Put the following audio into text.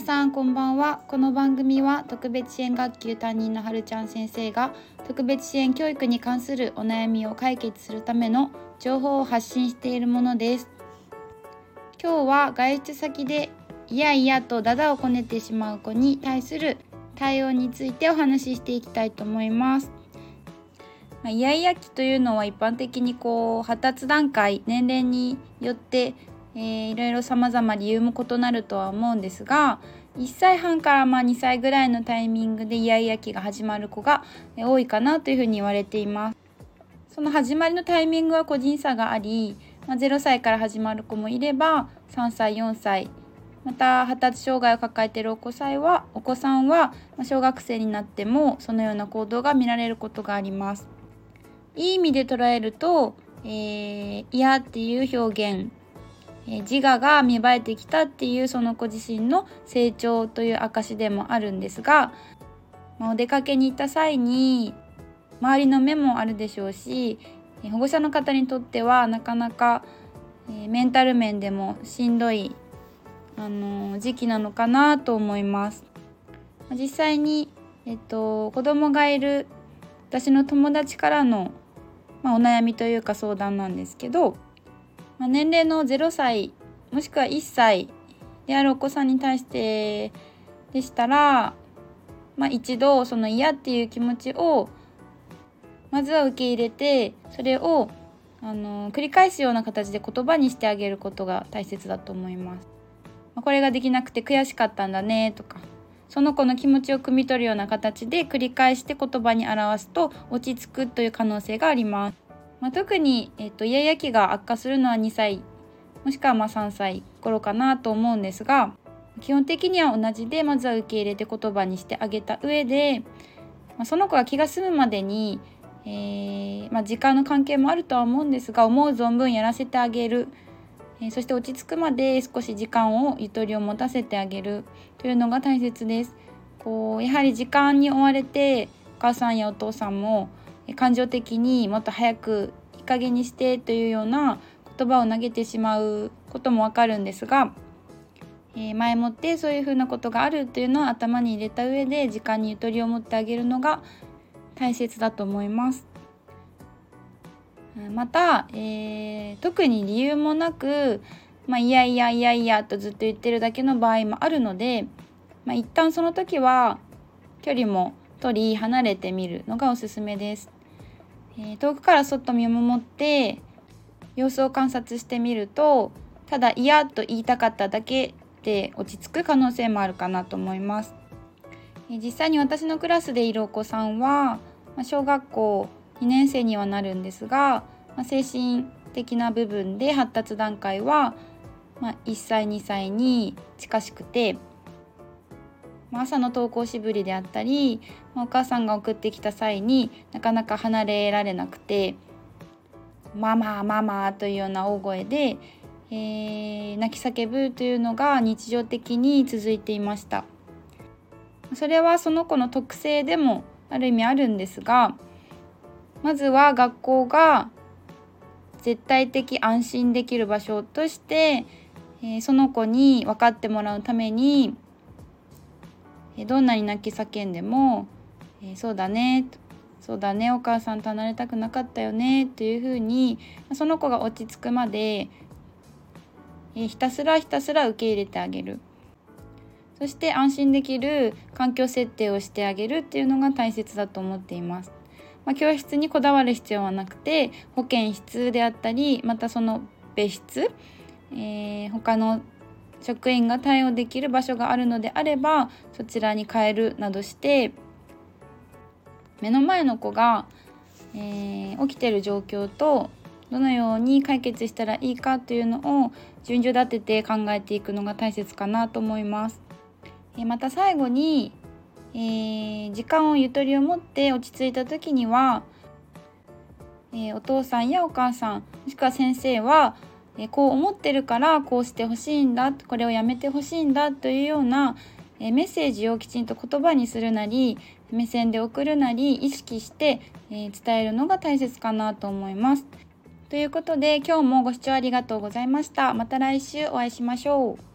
さんこんばんは。この番組は特別支援学級担任のはるちゃん先生が特別支援教育に関するお悩みを解決するための情報を発信しているものです。今日は外出先でいやいやとダダをこねてしまう子に対する対応についてお話ししていきたいと思います。ま、イヤイヤ期というのは一般的にこう発達段階年齢によって、えー、いろいろ様々理由も異なるとは思うんですが1歳半からまあ2歳ぐらいのタイミングでイヤイヤ期が始まる子が多いかなというふうに言われています。その始まりのタイミングは個人差があり、まあ、0歳から始まる子もいれば3歳4歳また発達障害を抱えているお子さんはお子さんは小学生になってもそのような行動が見られることがあります。いい意味で捉えると「えー、嫌」っていう表現、え、自我が芽生えてきたっていうその子自身の成長という証でもあるんですが、まあ、お出かけに行った際に周りの目もあるでしょうし保護者の方にとってはなかなか、え、メンタル面でもしんどい、あの、時期なのかなと思います。実際に、えっと、子供がいる私の友達からのまあ、お悩みというか相談なんですけど、まあ、年齢の0歳もしくは1歳であるお子さんに対してでしたら、まあ、一度その嫌っていう気持ちをまずは受け入れてそれをあの繰り返すような形で言葉にしてあげることが大切だと思います。ま、これができなくて悔しかったんだねとかその子の気持ちを汲み取るような形で繰り返して言葉に表すと落ち着くという可能性があります。まあ、特に、えっと、イヤイヤ期が悪化するのは2歳もしくはま3歳頃かなと思うんですが基本的には同じでまずは受け入れて言葉にしてあげた上で、まあ、その子が気が済むまでに、えー、まあ、時間の関係もあるとは思うんですが思う存分やらせてあげる。えそして落ち着くまで少し時間をゆとりを持たせてあげるというのが大切です。こうやはり時間に追われてお母さんやお父さんも感情的にもっと早くいい加減にしてというような言葉を投げてしまうこともわかるんですが、えー、前もってそういうふうなことがあるというのを頭に入れた上で時間にゆとりを持ってあげるのが大切だと思います。また、えー、特に理由もなく、まあ、いやいやいやいやとずっと言ってるだけの場合もあるので、まあ、一旦その時は距離も取り離れてみるのがおすすめです。えー、遠くからそっと見守って様子を観察してみるとただ嫌と言いたかっただけで落ち着く可能性もあるかなと思います。えー、実際に私のクラスでいるお子さんは、まあ、小学校2年生にはなるんですが、まあ、精神的な部分で発達段階は、まあ、1歳2歳に近しくて、まあ、朝の登校しぶりであったり、まあ、お母さんが送ってきた際になかなか離れられなくて「ママママ」というような大声で、えー、泣き叫ぶというのが日常的に続いていました。それはその子の特性でもある意味あるんですがまずは学校が絶対的安心できる場所として、えー、その子に分かってもらうために、どんなに泣き叫んでも「えー、そうだね」そうだねお母さんと離れたくなかったよね」っていうふうにその子が落ち着くまで、えひたすらひたすら受け入れてあげる。そして安心できる環境設定をしてあげるっていうのが大切だと思っています。まあ、教室にこだわる必要はなくて保健室であったりまたその別室、えー、他の職員が対応できる場所があるのであればそちらに変えるなどして目の前の子が、えー、起きてる状況とどのように解決したらいいかというのを順序立てて考えていくのが大切かなと思います。えー、また最後にえー、時間をゆとりを持って落ち着いた時には、え、お父さんやお母さんもしくは先生は、え、こう思ってるからこうしてほしいんだこれをやめてほしいんだというような、えメッセージをきちんと言葉にするなり目線で送るなり意識して、え伝えるのが大切かなと思います。ということで今日もご視聴ありがとうございました。また来週お会いしましょう。